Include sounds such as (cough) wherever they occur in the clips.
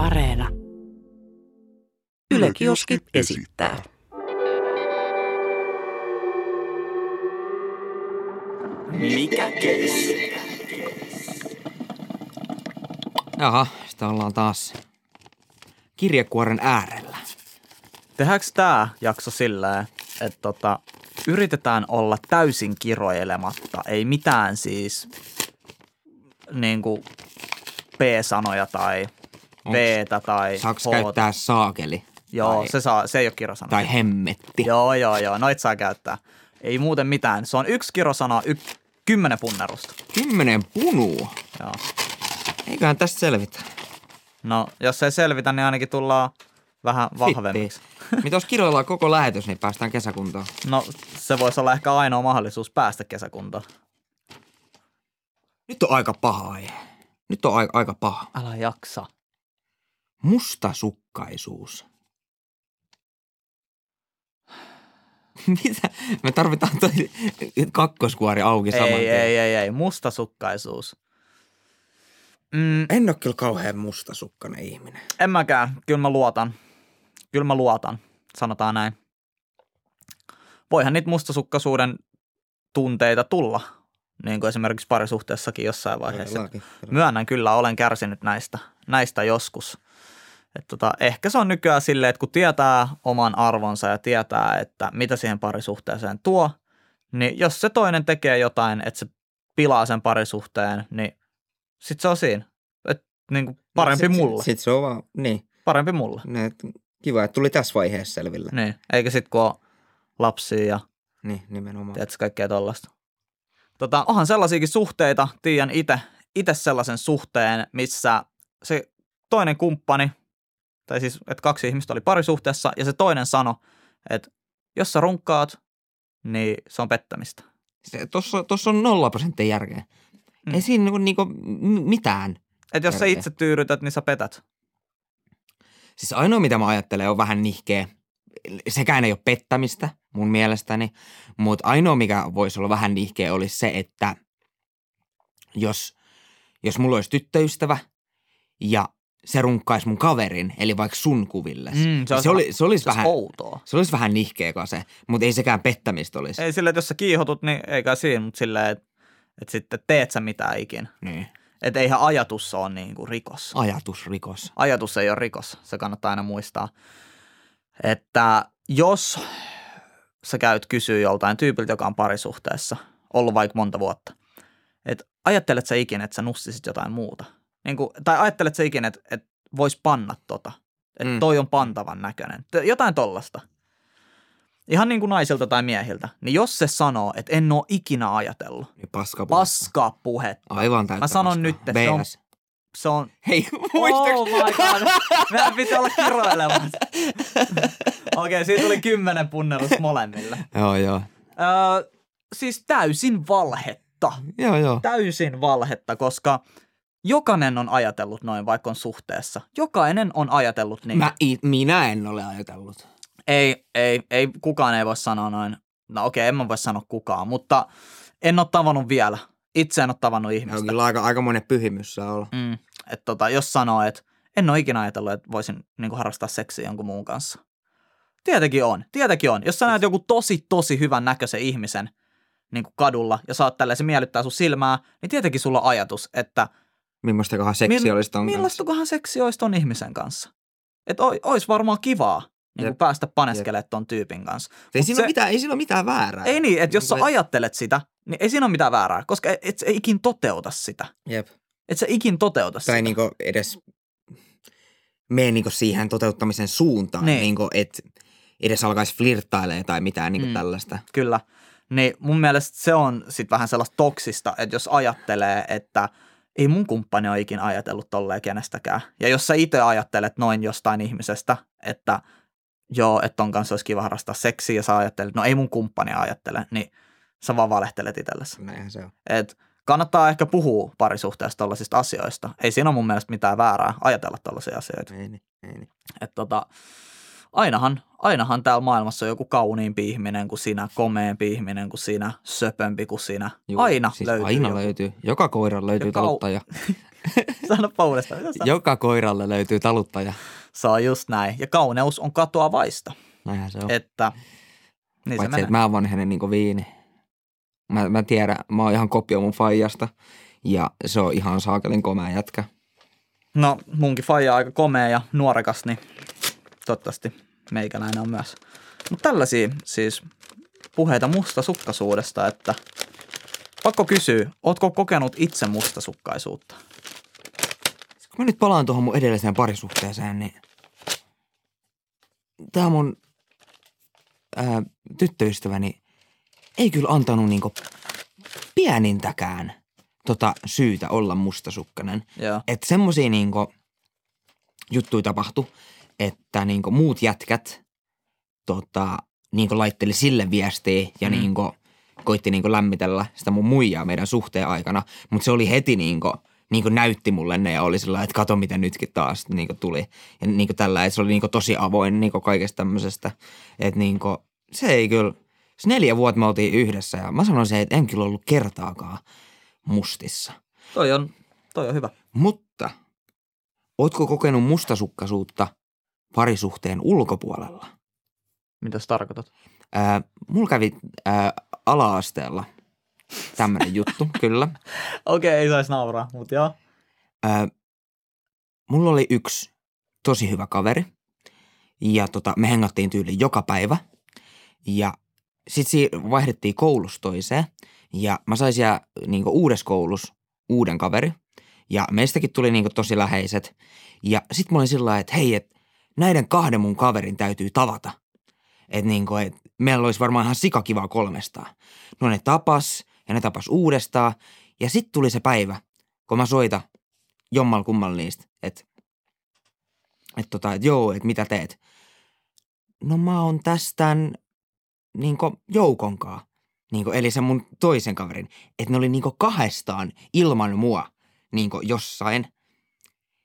Areena. Yle Kioski esittää. Mikä keissi? Jaha, sitä ollaan taas kirjekuoren äärellä. Tehdäänkö tämä jakso silleen, että tota, yritetään olla täysin kiroilematta, ei mitään siis niin kuin P-sanoja tai V-tä tai Saaks H:tä. käyttää saakeli? Joo, tai, se, saa, se ei ole kirosana. tai hemmetti. Joo, joo, joo, noit saa käyttää. Ei muuten mitään. Se on yksi kirosana, y- kymmenen punnerusta. Kymmenen punua. Joo. Eiköhän tästä selvitä. No, jos ei selvitä, niin ainakin tullaan vähän vahvemmiksi. (laughs) Mitä jos kiroillaan koko lähetys, niin päästään kesäkuntoon. No, se voisi olla ehkä ainoa mahdollisuus päästä kesäkuntoon. Nyt on aika paha aihe. Nyt on aika, aika paha. Älä jaksa. Mustasukkaisuus. (laughs) Mitä? Me tarvitaan toi kakkoskuori auki saman Ei, tien. ei, ei, ei. Mustasukkaisuus. Mm, En ole kyllä kauhean mustasukkainen ihminen. en mäkään. Kyllä mä luotan. Kyllä mä luotan. Sanotaan näin. Voihan niitä mustasukkaisuuden tunteita tulla. Niin kuin esimerkiksi parisuhteessakin jossain vaiheessa. Todellakin. Myönnän kyllä, olen kärsinyt näistä, näistä joskus. Et tota, ehkä se on nykyään silleen, että kun tietää oman arvonsa ja tietää, että mitä siihen parisuhteeseen tuo, niin jos se toinen tekee jotain, että se pilaa sen parisuhteen, niin sit se on siinä. Et, niin kuin parempi sit, mulle. Sitten se on vaan, niin. Parempi mulle. Ne, et kiva, että tuli tässä vaiheessa selville. Niin. Eikä sit kun on lapsia ja Niin, nimenomaan. tiedätkö, kaikkea tollasta. Tota, onhan sellaisiakin suhteita, tiedän itse sellaisen suhteen, missä se toinen kumppani, tai siis, että kaksi ihmistä oli parisuhteessa, ja se toinen sanoi, että jos sä runkkaat, niin se on pettämistä. Se, tossa, tossa on nolla prosenttia järkeä. Mm. Ei siinä niinku, niinku mitään. Että jos sä Järkeä. itse tyydytät, niin sä petät. Siis ainoa, mitä mä ajattelen, on vähän nihkeä. Sekään ei ole pettämistä mun mielestäni, mutta ainoa, mikä voisi olla vähän nihkeä, olisi se, että jos, jos mulla olisi tyttöystävä ja se runkkaisi mun kaverin, eli vaikka sun kuville, Mm, se se, olisi se, oli, se olisi Se vähän, outoa. se olisi vähän nihkeä se, mutta ei sekään pettämistä olisi. Ei silleen, että jos sä kiihotut, niin eikä siinä, mutta silleen, että, että sitten teet sä mitään ikinä. Niin. Että eihän ajatus ole niin kuin rikos. Ajatusrikos. ajatus ei ole rikos. Se kannattaa aina muistaa. Että jos sä käyt kysyä joltain tyypiltä, joka on parisuhteessa, ollut vaikka monta vuotta, että ajattelet sä ikinä, että sä nussisit jotain muuta? Niin kuin, tai ajattelet sä ikinä, että, että vois panna tota? Että Mm. toi on pantavan näköinen. Jotain tollasta. Ihan niin kuin naisilta tai miehiltä. Niin jos se sanoo, että en ole ikinä ajatellut, Niin paska paskaa puhetta. Aivan täyttä Mä sanon paskaa. nyt, että se on- BS. Se on Hei, (laughs) muistaks? Oh my god. Meidän piti olla kiroilemassa. (laughs) Okei, okay, siitä tuli kymmenen punnerusta molemmille. Joo, joo. Öö, siis täysin valhetta. Joo, joo. Täysin valhetta, koska jokainen on ajatellut noin, vaikka on suhteessa. Jokainen on ajatellut niin. Mä, i, minä en ole ajatellut. Ei, ei, ei, kukaan ei voi sanoa noin. No okei, okay, en mä voi sanoa kukaan, mutta en ole tavannut vielä. Itse en ole tavannut On ihmistä. kyllä aika, aika monen pyhimys saa olla. Mm, että tota, jos sanoo, että en ole ikinä ajatellut, että voisin niin harrastaa seksiä jonkun muun kanssa. Tietenkin on, tietenkin on. Jos sä näet joku tosi, tosi hyvän näköisen ihmisen niin kuin kadulla ja saat tälleen, se miellyttää sun silmää, niin tietenkin sulla on ajatus, että Millaistakohan seksi Mill- olisi ton kanssa? millaistakohan seksi olisi ton ihmisen kanssa. Että olisi varmaan kivaa niin kuin päästä paneskelemaan ton tyypin kanssa. Ei siinä, se- ole mitään, ei siinä ole mitään väärää. Ei niin, että jos sä Niin ajattelet sitä, niin ei siinä ole mitään väärää, koska et, et sä ikin toteuta sitä. Jep. Et sä ikin toteuta sitä. Tai niinku edes mene niinku siihen toteuttamisen suuntaan, Niin. niin. niinku, että edes alkaisi flirttailemaan tai mitään niinku Mm. mm. tällaista. Kyllä. Niin mun mielestä se on sitten vähän sellaista toksista, että jos ajattelee, että ei mun kumppani ole ikinä ajatellut tolleen kenestäkään. Ja jos sä itse ajattelet noin jostain ihmisestä, että joo, että ton kanssa olisi kiva harrastaa seksiä ja sä ajattelet, no ei mun kumppani ajattele, niin sä vaan valehtelet itsellesi. Näinhän se on. Et kannattaa ehkä puhua parisuhteesta tollaisista asioista. Ei siinä ole mun mielestä mitään väärää ajatella tollaisia asioita. Ei niin, ei niin. Et tota, ainahan, ainahan täällä maailmassa on joku kauniimpi ihminen kuin sinä, komeampi ihminen kuin sinä, söpömpi kuin sinä. Juu, aina siis löytyy Aina joku. löytyy. Joka koira löytyy Ja kau- taluttaja. (laughs) (laughs) Sanoppa uudestaan. Mitä sanot? Joka koiralle löytyy taluttaja. Se on just näin. Ja kauneus on katoavaista. Näinhän se on. Että, niin se Paitsi, menee. että mä oon vanhenen niin viini. Mä, mä tiedän, mä oon ihan kopio mun faijasta. Ja se on ihan saakelin komea jätkä. No munkin faija on aika komea ja nuorekas, niin toivottavasti meikäläinen on myös. Mutta tällaisia siis puheita mustasukkaisuudesta, että pakko kysyä, ootko kokenut itse mustasukkaisuutta? Kun mä nyt palaan tuohon mun edelliseen parisuhteeseen, niin tää mun ää, tyttöystäväni ei kyllä antanut niinku pienintäkään tota syytä olla mustasukkainen. Joo. Että semmosia niinku juttuja tapahtui, että niinku muut jätkät tota, niinku laitteli sille viestiä ja mm. niinku koitti niinku lämmitellä sitä mun muijaa meidän suhteen aikana. Mutta se oli heti niinku, niinku näytti mulle ne ja oli sillä että kato miten nytkin taas niinku tuli. Ja niinku tällä, että se oli niinku tosi avoin niinku kaikesta tämmöisestä. Että niinku, se ei kyllä, se neljä vuotta me oltiin yhdessä ja mä sanoisin, että en kyllä ollut kertaakaan mustissa. Toi on, toi on hyvä. Mutta ootko kokenut mustasukkaisuutta parisuhteen ulkopuolella? Mitä sä tarkoitat? Ää, mulla kävi ää, ala-asteella tämmöinen juttu, (laughs) kyllä. Okei, ei saisi nauraa, mutta joo. Ää, mulla oli yksi tosi hyvä kaveri ja tota, me hengattiin tyyli joka päivä ja sitten si- vaihdettiin koulusta toiseen ja mä sain siellä niinku uudessa koulussa uuden kaveri ja meistäkin tuli niinku tosi läheiset ja sitten mä olin sillä että hei, et näiden kahden mun kaverin täytyy tavata. Että niinku, et meillä olisi varmaan ihan sikakivaa kolmestaan. No ne tapas ja ne tapas uudestaan ja sitten tuli se päivä, kun mä soitan jommal kummal niistä, että et tota, et joo, että mitä teet. No mä oon tästän niinku joukonkaa, niinku, eli se mun toisen kaverin, että ne oli niinku kahdestaan ilman mua niinku jossain.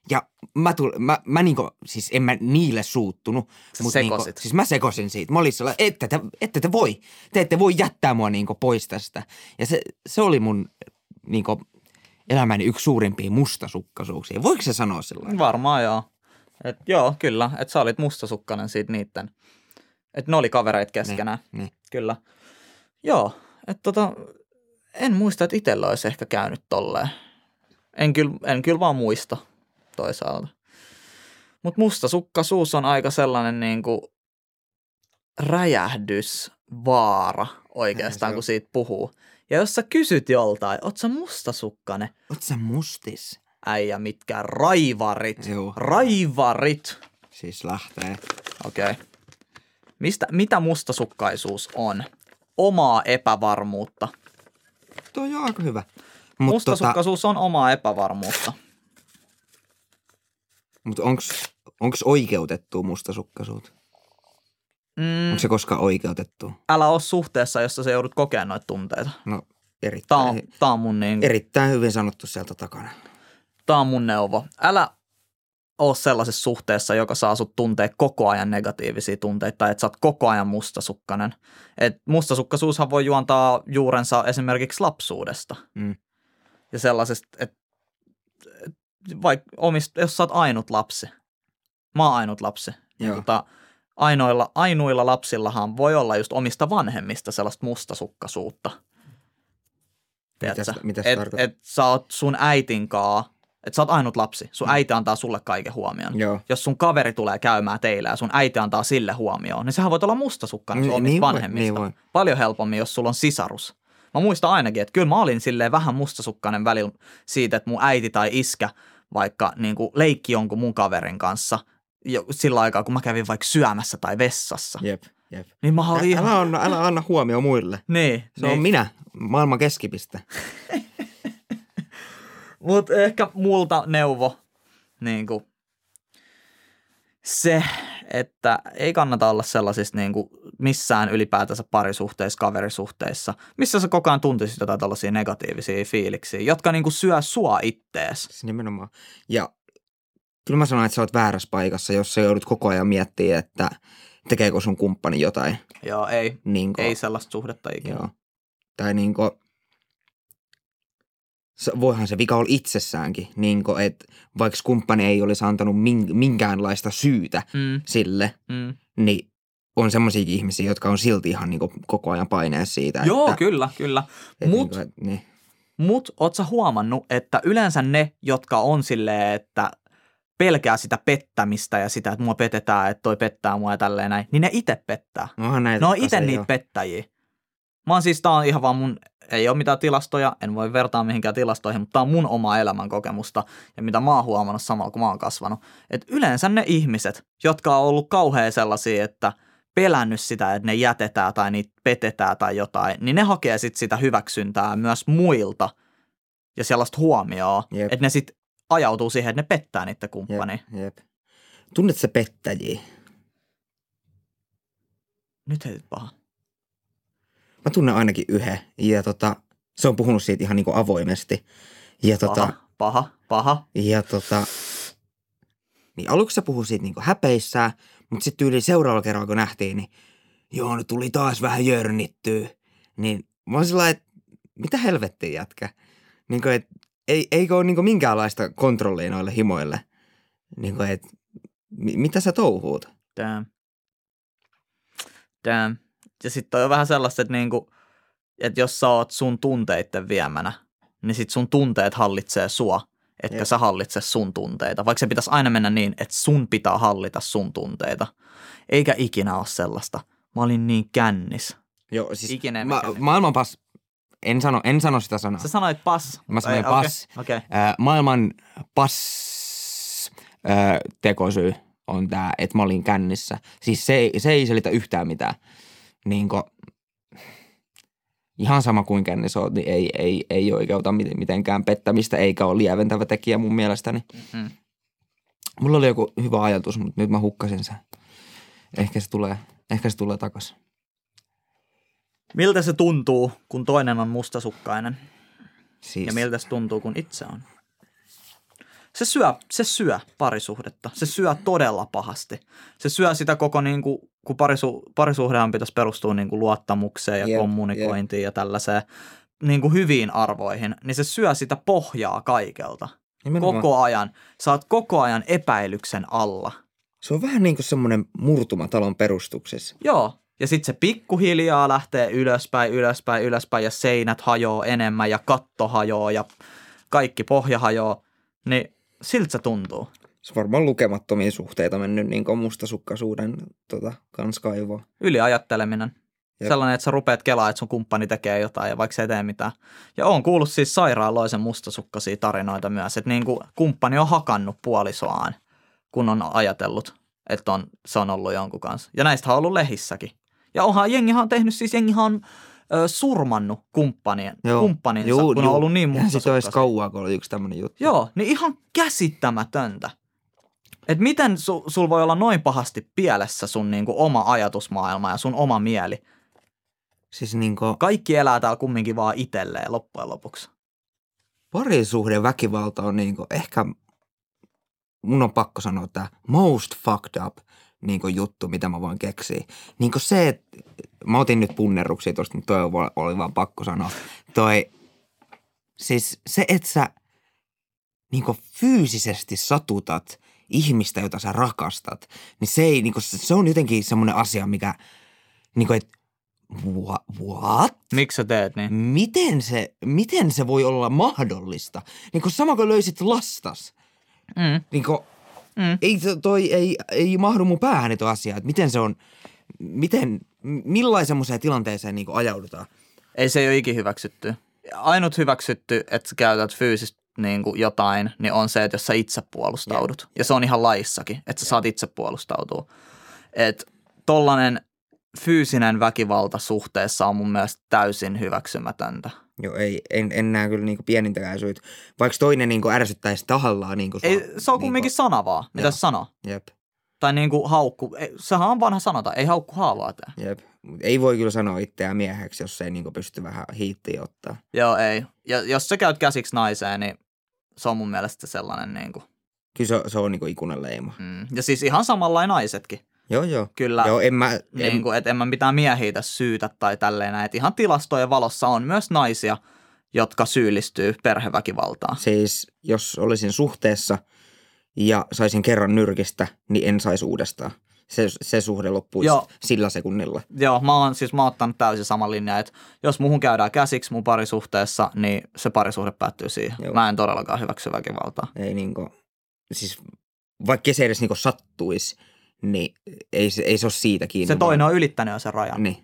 Ja mä, tul, mä, mä niinku, siis en mä niille suuttunut. Sä mut niinku, siis mä sekosin siitä. Mä olin sellainen, että te, ette te voi, te ette voi jättää mua niinku pois tästä. Ja se, se oli mun niinku, elämäni yksi suurimpia mustasukkaisuuksia. Voiko se sanoa sillä Varmaan joo. Et, joo, kyllä. Että sä olit mustasukkainen siitä niitten. Että ne oli kavereit keskenään. niin. Kyllä. Joo. Että tota, en muista, että itsellä olisi ehkä käynyt tolleen. En kyllä, en kyllä vaan muista toisaalta. Mutta mustasukkaisuus on aika sellainen niinku räjähdysvaara oikeastaan, kun siitä puhuu. Ja jos sä kysyt joltain, oot sä mustasukkainen? Oot sä mustis? Äijä, mitkä raivarit. Joo. Raivarit. Siis lähtee. Okei. Okay. Mistä, mitä mustasukkaisuus on? Omaa epävarmuutta. Tuo on aika hyvä. Tota, Mustasukkaisuus on omaa epävarmuutta. Mut onks, onks oikeutettu mustasukkaisuutta? Mm, Onko se koskaan oikeutettu? älä ole suhteessa, jossa sä joudut kokemaan noita tunteita. No Tää erittäin, on, tää on, mun, niin, erittäin hyvin sanottu sieltä takana. tää on mun neuvo. Älä ole sellaisessa suhteessa, joka saa sut tuntee koko ajan negatiivisia tunteita, tai että sä oot koko ajan mustasukkainen. Et mustasukkaisuushan voi juontaa juurensa esimerkiksi lapsuudesta. Mm. Ja sellaisesta, että et, vaikka omist, jos sä oot ainut lapsi, mä oon ainut lapsi, niin Joo. tota, ainoilla, ainuilla lapsillahan voi olla just omista vanhemmista sellaista mustasukkaisuutta. Tiedätkö? Mitäs- mitäs et, sä oot sun äitinkaa, että sä oot ainut lapsi, sun äiti antaa sulle kaiken huomioon. Joo. Jos sun kaveri tulee käymään teillä ja sun äiti antaa sille huomioon, niin sehän voit olla mustasukkainen sun Niin- omista niin voi, vanhemmista. niin voi. Paljon helpommin, jos sulla on sisarus. Mä muistan ainakin, että kyllä mä olin silleen vähän mustasukkainen välillä siitä, että mun äiti tai iskä vaikka niin kuin leikki jonkun mun kaverin kanssa jo, sillä aikaa, kun mä kävin vaikka syömässä tai vessassa. Jep, jep. Niin mä olin ihan... Älä, anna, älä anna huomioon muille. Niin, Se niin. on minä, maailman keskipiste. (laughs) Mutta ehkä multa neuvo niin kuin se, että ei kannata olla sellaisissa niin kuin missään ylipäätänsä parisuhteissa, kaverisuhteissa, missä sä koko ajan tuntisit jotain tällaisia negatiivisia fiiliksiä, jotka niin kuin syö sua ittees. Siis nimenomaan. Ja kyllä mä sanon, että sä oot väärässä paikassa, jos sä joudut koko ajan miettimään, että tekeekö sun kumppani jotain. Joo, ei, Niin ei sellaista suhdetta ikinä. Joo. Tai niin kuin, voihan se vika olla itsessäänkin, niin että vaikka kumppani ei olisi antanut min- minkäänlaista syytä Mm, sille, mm. niin on semmoisia ihmisiä, jotka on silti ihan niin koko ajan paineessa siitä. Joo, että, kyllä, kyllä. että Mut, Niin niin. mut oot sä huomannut, että yleensä ne, jotka on silleen, että pelkää sitä pettämistä ja sitä, että mua petetään, että toi pettää mua ja tälleen näin, niin ne itse pettää. No, onhan näitä, Ne on itse niitä pettäjiä. Mä oon siis, tää on ihan vaan mun, ei ole mitään tilastoja, en voi vertaa mihinkään tilastoihin, mutta tää on mun oma elämän kokemusta ja mitä mä oon huomannut samalla, kun mä oon kasvanut. Et yleensä ne ihmiset, jotka on ollut kauhean sellaisia, että pelännyt sitä, että ne jätetään tai niitä petetään tai jotain, niin ne hakee sit sitä hyväksyntää myös muilta ja sellaista huomioon, Jep. että ne sit ajautuu siihen, että ne pettää niitä kumppania. Jep, jep. Tunnet sä pettäjiä? Nyt heitit paha. Mä tunnen ainakin yhden ja tota, se on puhunut siitä ihan niin kuin avoimesti. Ja tota, Paha, paha, paha. Ja tota, niin aluksi se puhui siitä niinku häpeissään, mutta sitten yli seuraavalla kerralla kun nähtiin, niin joo, ne tuli taas vähän jörnittyä. Niin mä oon sillä että mitä helvettiä jätkä? Niinku, et, ei, eikö ole niinku minkäänlaista kontrollia noille himoille? Niinku, et, mi, mitä sä touhuut? Damn. Damn. Ja sitten on vähän sellaista, että, niinku, että jos sä oot sun tunteitten viemänä, niin sit sun tunteet hallitsee sua, etkä Jep. sä hallitse sun tunteita. Vaikka se pitäisi aina mennä niin, että sun pitää hallita sun tunteita. Eikä ikinä ole sellaista. Mä olin niin kännis. Joo, siis Ikinä ma- maailman pas, en sano, en sano sitä sanaa. Sä sanoit pas. Mä sanoin Ei, pas. Okei. Okay. Ää, maailman pas ää, tekosyy on tämä, että mä olin kännissä. Siis se, ei- se ei selitä yhtään mitään. Niin ihan sama kuin kännissä oot, niin ei, ei, ei oikeuta miten- mitenkään pettämistä, eikä ole lieventävä tekijä mun mielestäni. Mm. Mulla oli joku hyvä ajatus, mutta nyt mä hukkasin sen. Ehkä se tulee, ehkä se tulee takas. Miltä se tuntuu, kun toinen on mustasukkainen? Siis, Ja miltä se tuntuu, kun itse on? Se syö, se syö parisuhdetta. Se syö todella pahasti. Se syö sitä koko, niin kuin, kun parisu, parisuhdehan pitäisi perustua niin kuin luottamukseen ja Jep, kommunikointiin ja tällaiseen niin kuin hyviin arvoihin, niin se syö sitä pohjaa kaikelta. nimenomaan. Koko ajan. Oot koko ajan epäilyksen alla. Se on vähän niin kuin semmoinen murtuma talon perustuksessa. Joo. Ja sitten se pikkuhiljaa lähtee ylöspäin, ylöspäin, ylöspäin ja seinät hajoaa enemmän ja katto hajoaa ja kaikki pohja hajoaa. Niin siltä se tuntuu. Se on varmaan lukemattomia suhteita mennyt niin kuin mustasukkaisuuden tota, kans kaivoon. Yliajatteleminen. Jep. Sellainen, että sä rupeat kelaa, että sun kumppani tekee jotain ja vaikka se ei tee mitään. Ja on kuullut siis sairaaloisen mustasukkaisia tarinoita myös, että niin kuin kumppani on hakannut puolisoaan, kun on ajatellut, että on, se on ollut jonkun kanssa. Ja näistä on ollut lehissäkin. Ja onhan jengihan on tehnyt, siis jengihan on ö, surmannut kumppanien, kumppaninsa, Juu, kun juu. on ollut niin Eihän sit olisi kauaa, kun oli yksi tämmöinen juttu. Joo, niin ihan käsittämätöntä. Et miten su, sul voi olla noin pahasti pielessä sun niinku oma ajatusmaailma ja sun oma mieli? Siis niin kuin Kaikki elää täällä kumminkin vaan itselleen loppujen lopuksi. parisuhde väkivalta on niin kuin ehkä, mun on pakko sanoa tämä most fucked up niin kuin juttu, mitä mä voin keksiä. Niin kuin se, että mä otin nyt punnerruksia tuosta, mutta toi oli- vaan pakko sanoa. Toi, siis se, että sä niin kuin fyysisesti satutat ihmistä, jota sä rakastat, niin se, ei, niin kuin, se on jotenkin semmoinen asia, mikä, niin kuin, että wha- what? Miksi sä teet niin? miten se, miten se voi olla mahdollista? Niin kuin sama kuin löysit lastas. Mm. Niin kuin, Mm. ei, to- toi ei, ei mahdu mun päähän tuo asia, että miten se on, miten, millaisen semmoiseen tilanteeseen niin kuin ajaudutaan. Ei se ei ole ikin hyväksytty. Ainut hyväksytty, että sä käytät fyysistä niin kuin jotain, niin on se, että jos sä itse puolustaudut. Ja se on ihan laissakin, että sä saat itse puolustautua. Että tollanen fyysinen väkivalta suhteessa on mun mielestä täysin hyväksymätöntä. Joo, ei, en, en näe kyllä niin kuin pienintäkään syyt. Vaikka toinen niin kuin ärsyttäisi tahallaan. Niin kuin Ei, sua- se on kumminkin sana vaan, mitä se sanoo. Jep, Tai niin kuin haukku. Ei, sehän on vanha sanota, ei haukku haavaa tää. jep. Ei voi kyllä sanoa itseään mieheksi, jos ei niin kuin pysty vähän hiittiä ottaa. Joo, ei. Ja jos sä käyt käsiksi naiseen, niin se on mun mielestä sellainen niin kuin, Kyllä se, se on niin kuin ikuinen leima. mm. Ja siis ihan samanlainen naisetkin. Joo, joo. Kyllä. Joo, en mä, en, niin kuin, että en mä mitään miehiä tässä syytä tai tälleen näin. Että ihan tilastojen valossa on myös naisia, jotka syyllistyy perheväkivaltaan. Siis jos olisin suhteessa ja saisin kerran nyrkistä, niin en saisi uudestaan. Se, se suhde loppuisi Joo. sillä sekunnilla. Joo, mä oon siis mä oon ottanut täysin sama linja, että jos muhun käydään käsiksi mun parisuhteessa, niin se parisuhde päättyy siihen. Joo. Mä en todellakaan hyväksy väkivaltaa. Ei niinku, siis vaikka se edes niinku sattuisi, niin ei se, ei se ole siitä kiinni. Se toinen on ylittänyt jo sen rajan. Niin.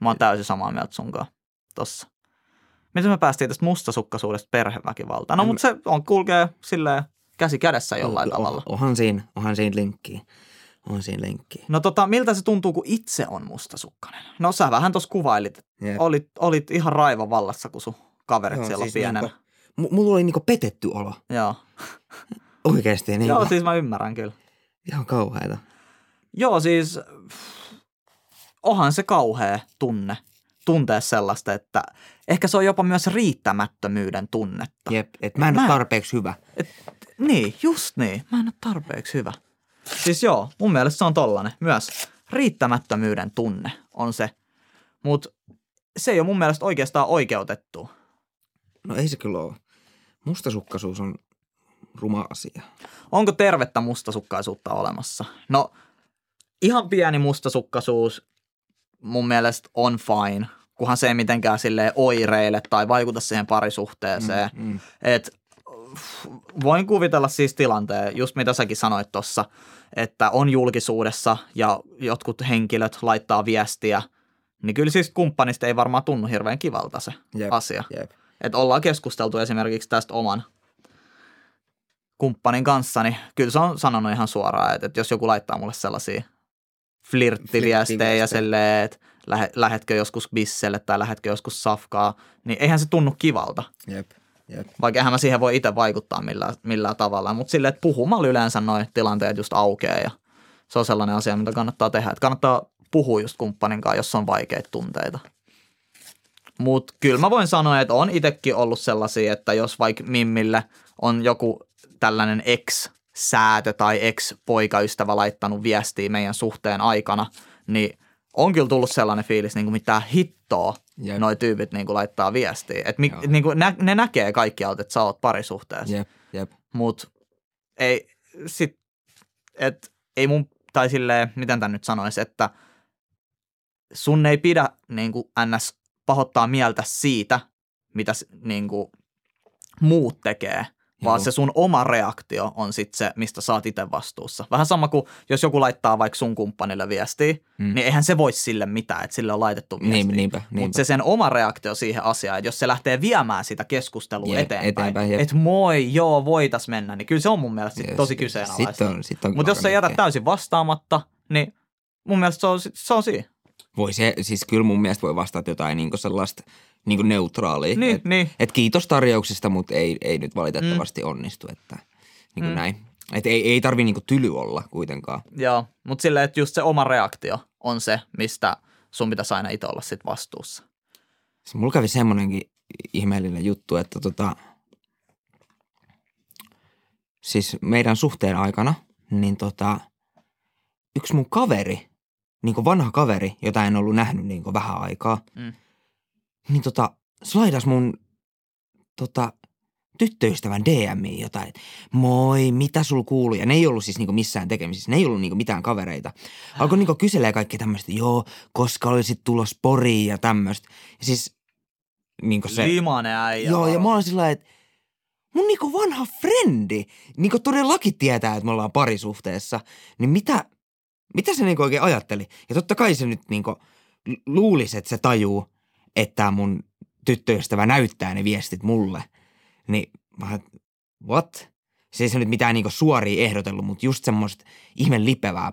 Mä oon täysin samaa mieltä sunkaan tossa. Miten me päästiin tästä mustasukkaisuudesta perheväkivaltaan? No En- mutta se on, kulkee silleen käsi kädessä jollain Oh, tavalla. Onhan siinä, onhan siinä linkkiä. On siinä linkkiä. No tota, miltä se tuntuu, kun itse on mustasukkainen? No sä vähän tuossa kuvailit, että Jep. olit, olit ihan raivan vallassa, kun sun kaverit Joo, siellä siis pienenä. niinku- mulla oli niinku petetty olo. Joo. Oikeesti. (laughs) Niin Joo, siis mä ymmärrän kyllä. Ihan kauheeta. Joo, siis onhan se kauhea tunne tuntea sellaista, että ehkä se on jopa myös riittämättömyyden tunnetta. Jep, et mä en Mä- ole tarpeeksi hyvä. Niin, just niin. Mä en ole tarpeeksi hyvä. Siis joo, mun mielestä se on tollanen. Myös riittämättömyyden tunne on se. Mutta se ei ole mun mielestä oikeastaan oikeutettu. No ei se kyllä ole. Mustasukkaisuus on ruma asia. Onko tervettä mustasukkaisuutta olemassa? No, ihan pieni mustasukkaisuus mun mielestä on fine, kunhan se ei mitenkään silleen oireile tai vaikuta siihen parisuhteeseen. Mm, mm. Et, voin kuvitella siis tilanteen, just mitä säkin sanoit tuossa, että on julkisuudessa ja jotkut henkilöt laittaa viestiä, niin kyllä siis kumppanista ei varmaan tunnu hirveän kivalta se Jep, asia. Jep. Että ollaan keskusteltu esimerkiksi tästä oman kumppanin kanssa, niin kyllä se on sanonut ihan suoraan, että, että jos joku laittaa mulle sellaisia flirttiviestejä silleen, että lähe, lähetkö joskus bisselle tai lähetkö joskus safkaa, niin eihän se tunnu kivalta. Jep. Jep. Vaikka eihän mä siihen voi itse vaikuttaa millään, millään tavalla, mutta silleen, että puhumalla yleensä noin tilanteet just aukeaa ja se on sellainen asia, mitä kannattaa tehdä. Että kannattaa puhua just kumppanin kanssa, jos on vaikeita tunteita. Mutta kyllä mä voin sanoa, että on itsekin ollut sellaisia, että jos vaikka Mimmille on joku tällainen ex-säätö tai ex-poikaystävä laittanut viestiä meidän suhteen aikana, niin on kyllä tullut sellainen fiilis, niin kuin mitä hittoa Jep. noi tyypit niin kuin laittaa viestiä. Et mi, niin kuin nä, ne näkee kaikkialta, että sä oot parisuhteessa, Jep. Jep. mutta ei, sit, et, ei mun, tai silleen, miten tämän nyt sanoisi, että sun ei pidä niin kuin ns. pahoittaa mieltä siitä, mitä niin kuin, muut tekee, vaan Joo. se sun oma reaktio on sitten se, mistä sä oot itse vastuussa. Vähän sama kuin jos joku laittaa vaikka sun kumppanille viestiä, Mm. niin eihän se voi sille mitään, että sille on laitettu viestiä. Niin, niinpä, niinpä. Mutta se sen oma reaktio siihen asiaan, että jos se lähtee viemään sitä keskustelua Jep, eteenpäin, eteenpäin, että moi, joo, voitais mennä, niin kyllä se on mun mielestä sit Yes. tosi kyseenalaista. Sitten on, sit on Mutta jos sä jätät täysin vastaamatta, niin mun mielestä se on, se on siinä. Voi se, siis kyllä mun mielestä voi vastata jotain niinku sellaista niinku neutraalia. Niin, et, niin. et kiitos tarjouksesta, mutta ei, ei nyt valitettavasti mm. onnistu, että niinku Mm. mm. näin. Et ei, ei tarvi niinku tyly olla kuitenkaan. Joo, mutta silleen, että just se oma reaktio on se, mistä sun pitäisi aina itse olla sit vastuussa. Siis mulla kävi semmonenkin ihmeellinen juttu, että tota, siis meidän suhteen aikana, niin tota, yksi mun kaveri, niin vanha kaveri, jota en ollut nähnyt niin vähän aikaa, Mm. Niin tota, slaidas mun tota, tyttöystävän DMiin jotain, että moi, mitä sul kuuluu? Ja ne ei ollut siis niinku missään tekemisissä, ne ei ollut niinku mitään kavereita. Alkoi niinku kyselee kaikkea tämmöistä, joo, koska olisit tulos poriin ja tämmöistä. Ja siis niinku se... Limanen äijä. Joo, ja mä oon sillä että mun niinku vanha frendi, niinku todellakin tietää, että me ollaan parisuhteessa, niin mitä, mitä se niinku oikein ajatteli? Ja totta kai se nyt niinku luulisi, että se tajuu, että mun tyttöystävä näyttää ne viestit mulle. Niin mä what? Se ei se nyt mitään niinku suoria ehdotellut, mutta just semmoista ihme lipevää.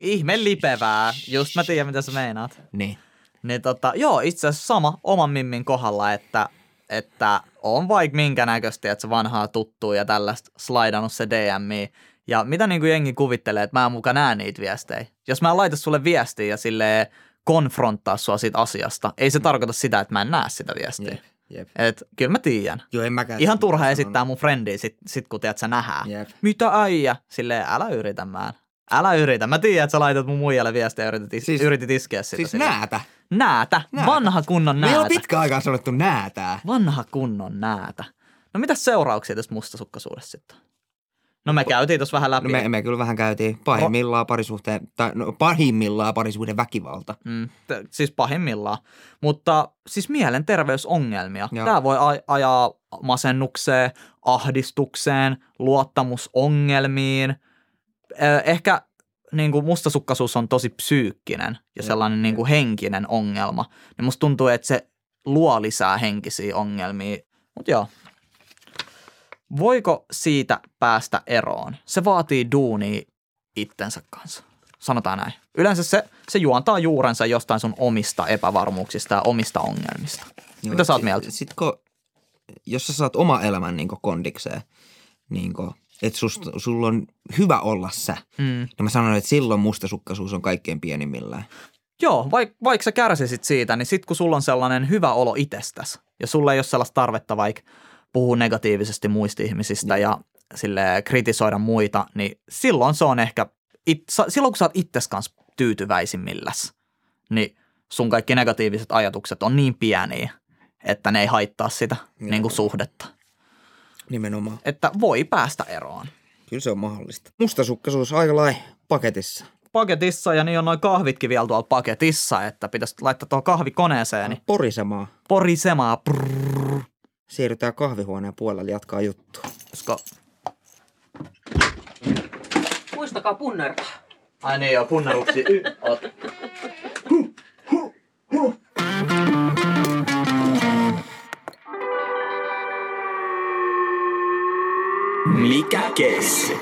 Ihme lipevää. Just mä tiedän, mitä sä meinaat. Niin. Niin tota, joo, itse asiassa sama oman Mimmin kohdalla, että, että on vaikka minkä näköistä, että se vanhaa tuttuu ja tällaista slaidannut se DMi. Ja mitä niin kuin jengi kuvittelee, että mä en muka näe niitä viestejä. Jos mä laitan sulle viestiä ja silleen konfronttaa sua siitä asiasta, ei se tarkoita sitä, että mä en näe sitä viestiä. Jep, jep. Et kyllä mä tiedän. Joo, en mäkään. Ihan turha sanon. esittää mun frendiä sit, sit kun tiedät, sä nähdään. Jep. Mitä äijä? Silleen, älä yritä, man. Älä yritä. Mä tiedän, että sä laitat mun muijalle viestiä ja yritit, is- Siis- yritit iskeä sitä. Siis silleen. näätä. Näätä. Näätä. Vanha kunnon Meillä on näätä. pitkä aikaa sanottu näätää. Vanha kunnon näätä. No mitä seurauksia tästä mustasukkaisuudesta sitten? No me käytiin tuossa vähän No läpi. me, me kyllä vähän käytiin pahimmillaan parisuhteen, tai no, pahimmillaan parisuhteen väkivalta. Mm, t- siis pahimmillaan. Mutta siis mielenterveysongelmia. Joo. Tämä voi aj- ajaa masennukseen, ahdistukseen, luottamusongelmiin. Ehkä niin kuin mustasukkaisuus on tosi psyykkinen ja sellainen niin kuin henkinen ongelma. Niin musta tuntuu, että se luo lisää henkisiä ongelmia. Mutta joo. Voiko siitä päästä eroon? Se vaatii duunia itsensä kanssa. Sanotaan näin. Yleensä se, se juontaa juurensa jostain sun omista epävarmuuksista ja omista ongelmista. Joo, Mitä sä oot sit- mieltä? Sit kun, jos sä saat oma elämän niin kondikseen, niin että sulla on hyvä olla sä, Mm. niin mä sanon, että silloin mustasukkaisuus on kaikkein pienimmillään. Joo, vaik, vaikka sä kärsisit siitä, niin sit kun sulla on sellainen hyvä olo itsestäsi ja sulla ei ole sellaista tarvetta vaikka puhua negatiivisesti muista ihmisistä ja sille kritisoida muita, niin silloin se on ehkä, it, silloin kun sä oot itses kanssa tyytyväisimmilläs, niin sun kaikki negatiiviset ajatukset on niin pieniä, että ne ei haittaa sitä niin kuin suhdetta. Nimenomaan. Että voi päästä eroon. Kyllä se on mahdollista. Mustasukkaisuus aika lailla paketissa. Paketissa ja niin on noin kahvitkin vielä tuolla paketissa, että pitäisi laittaa tuohon kahvikoneeseen, niin Porisemaa. porisemaa, prrrr, Siirrytään kahvihuoneen puolelle jatkaa juttua. koska Muistakaa punnertaa. Ai niin joo. Y- oot. Mikä keissi?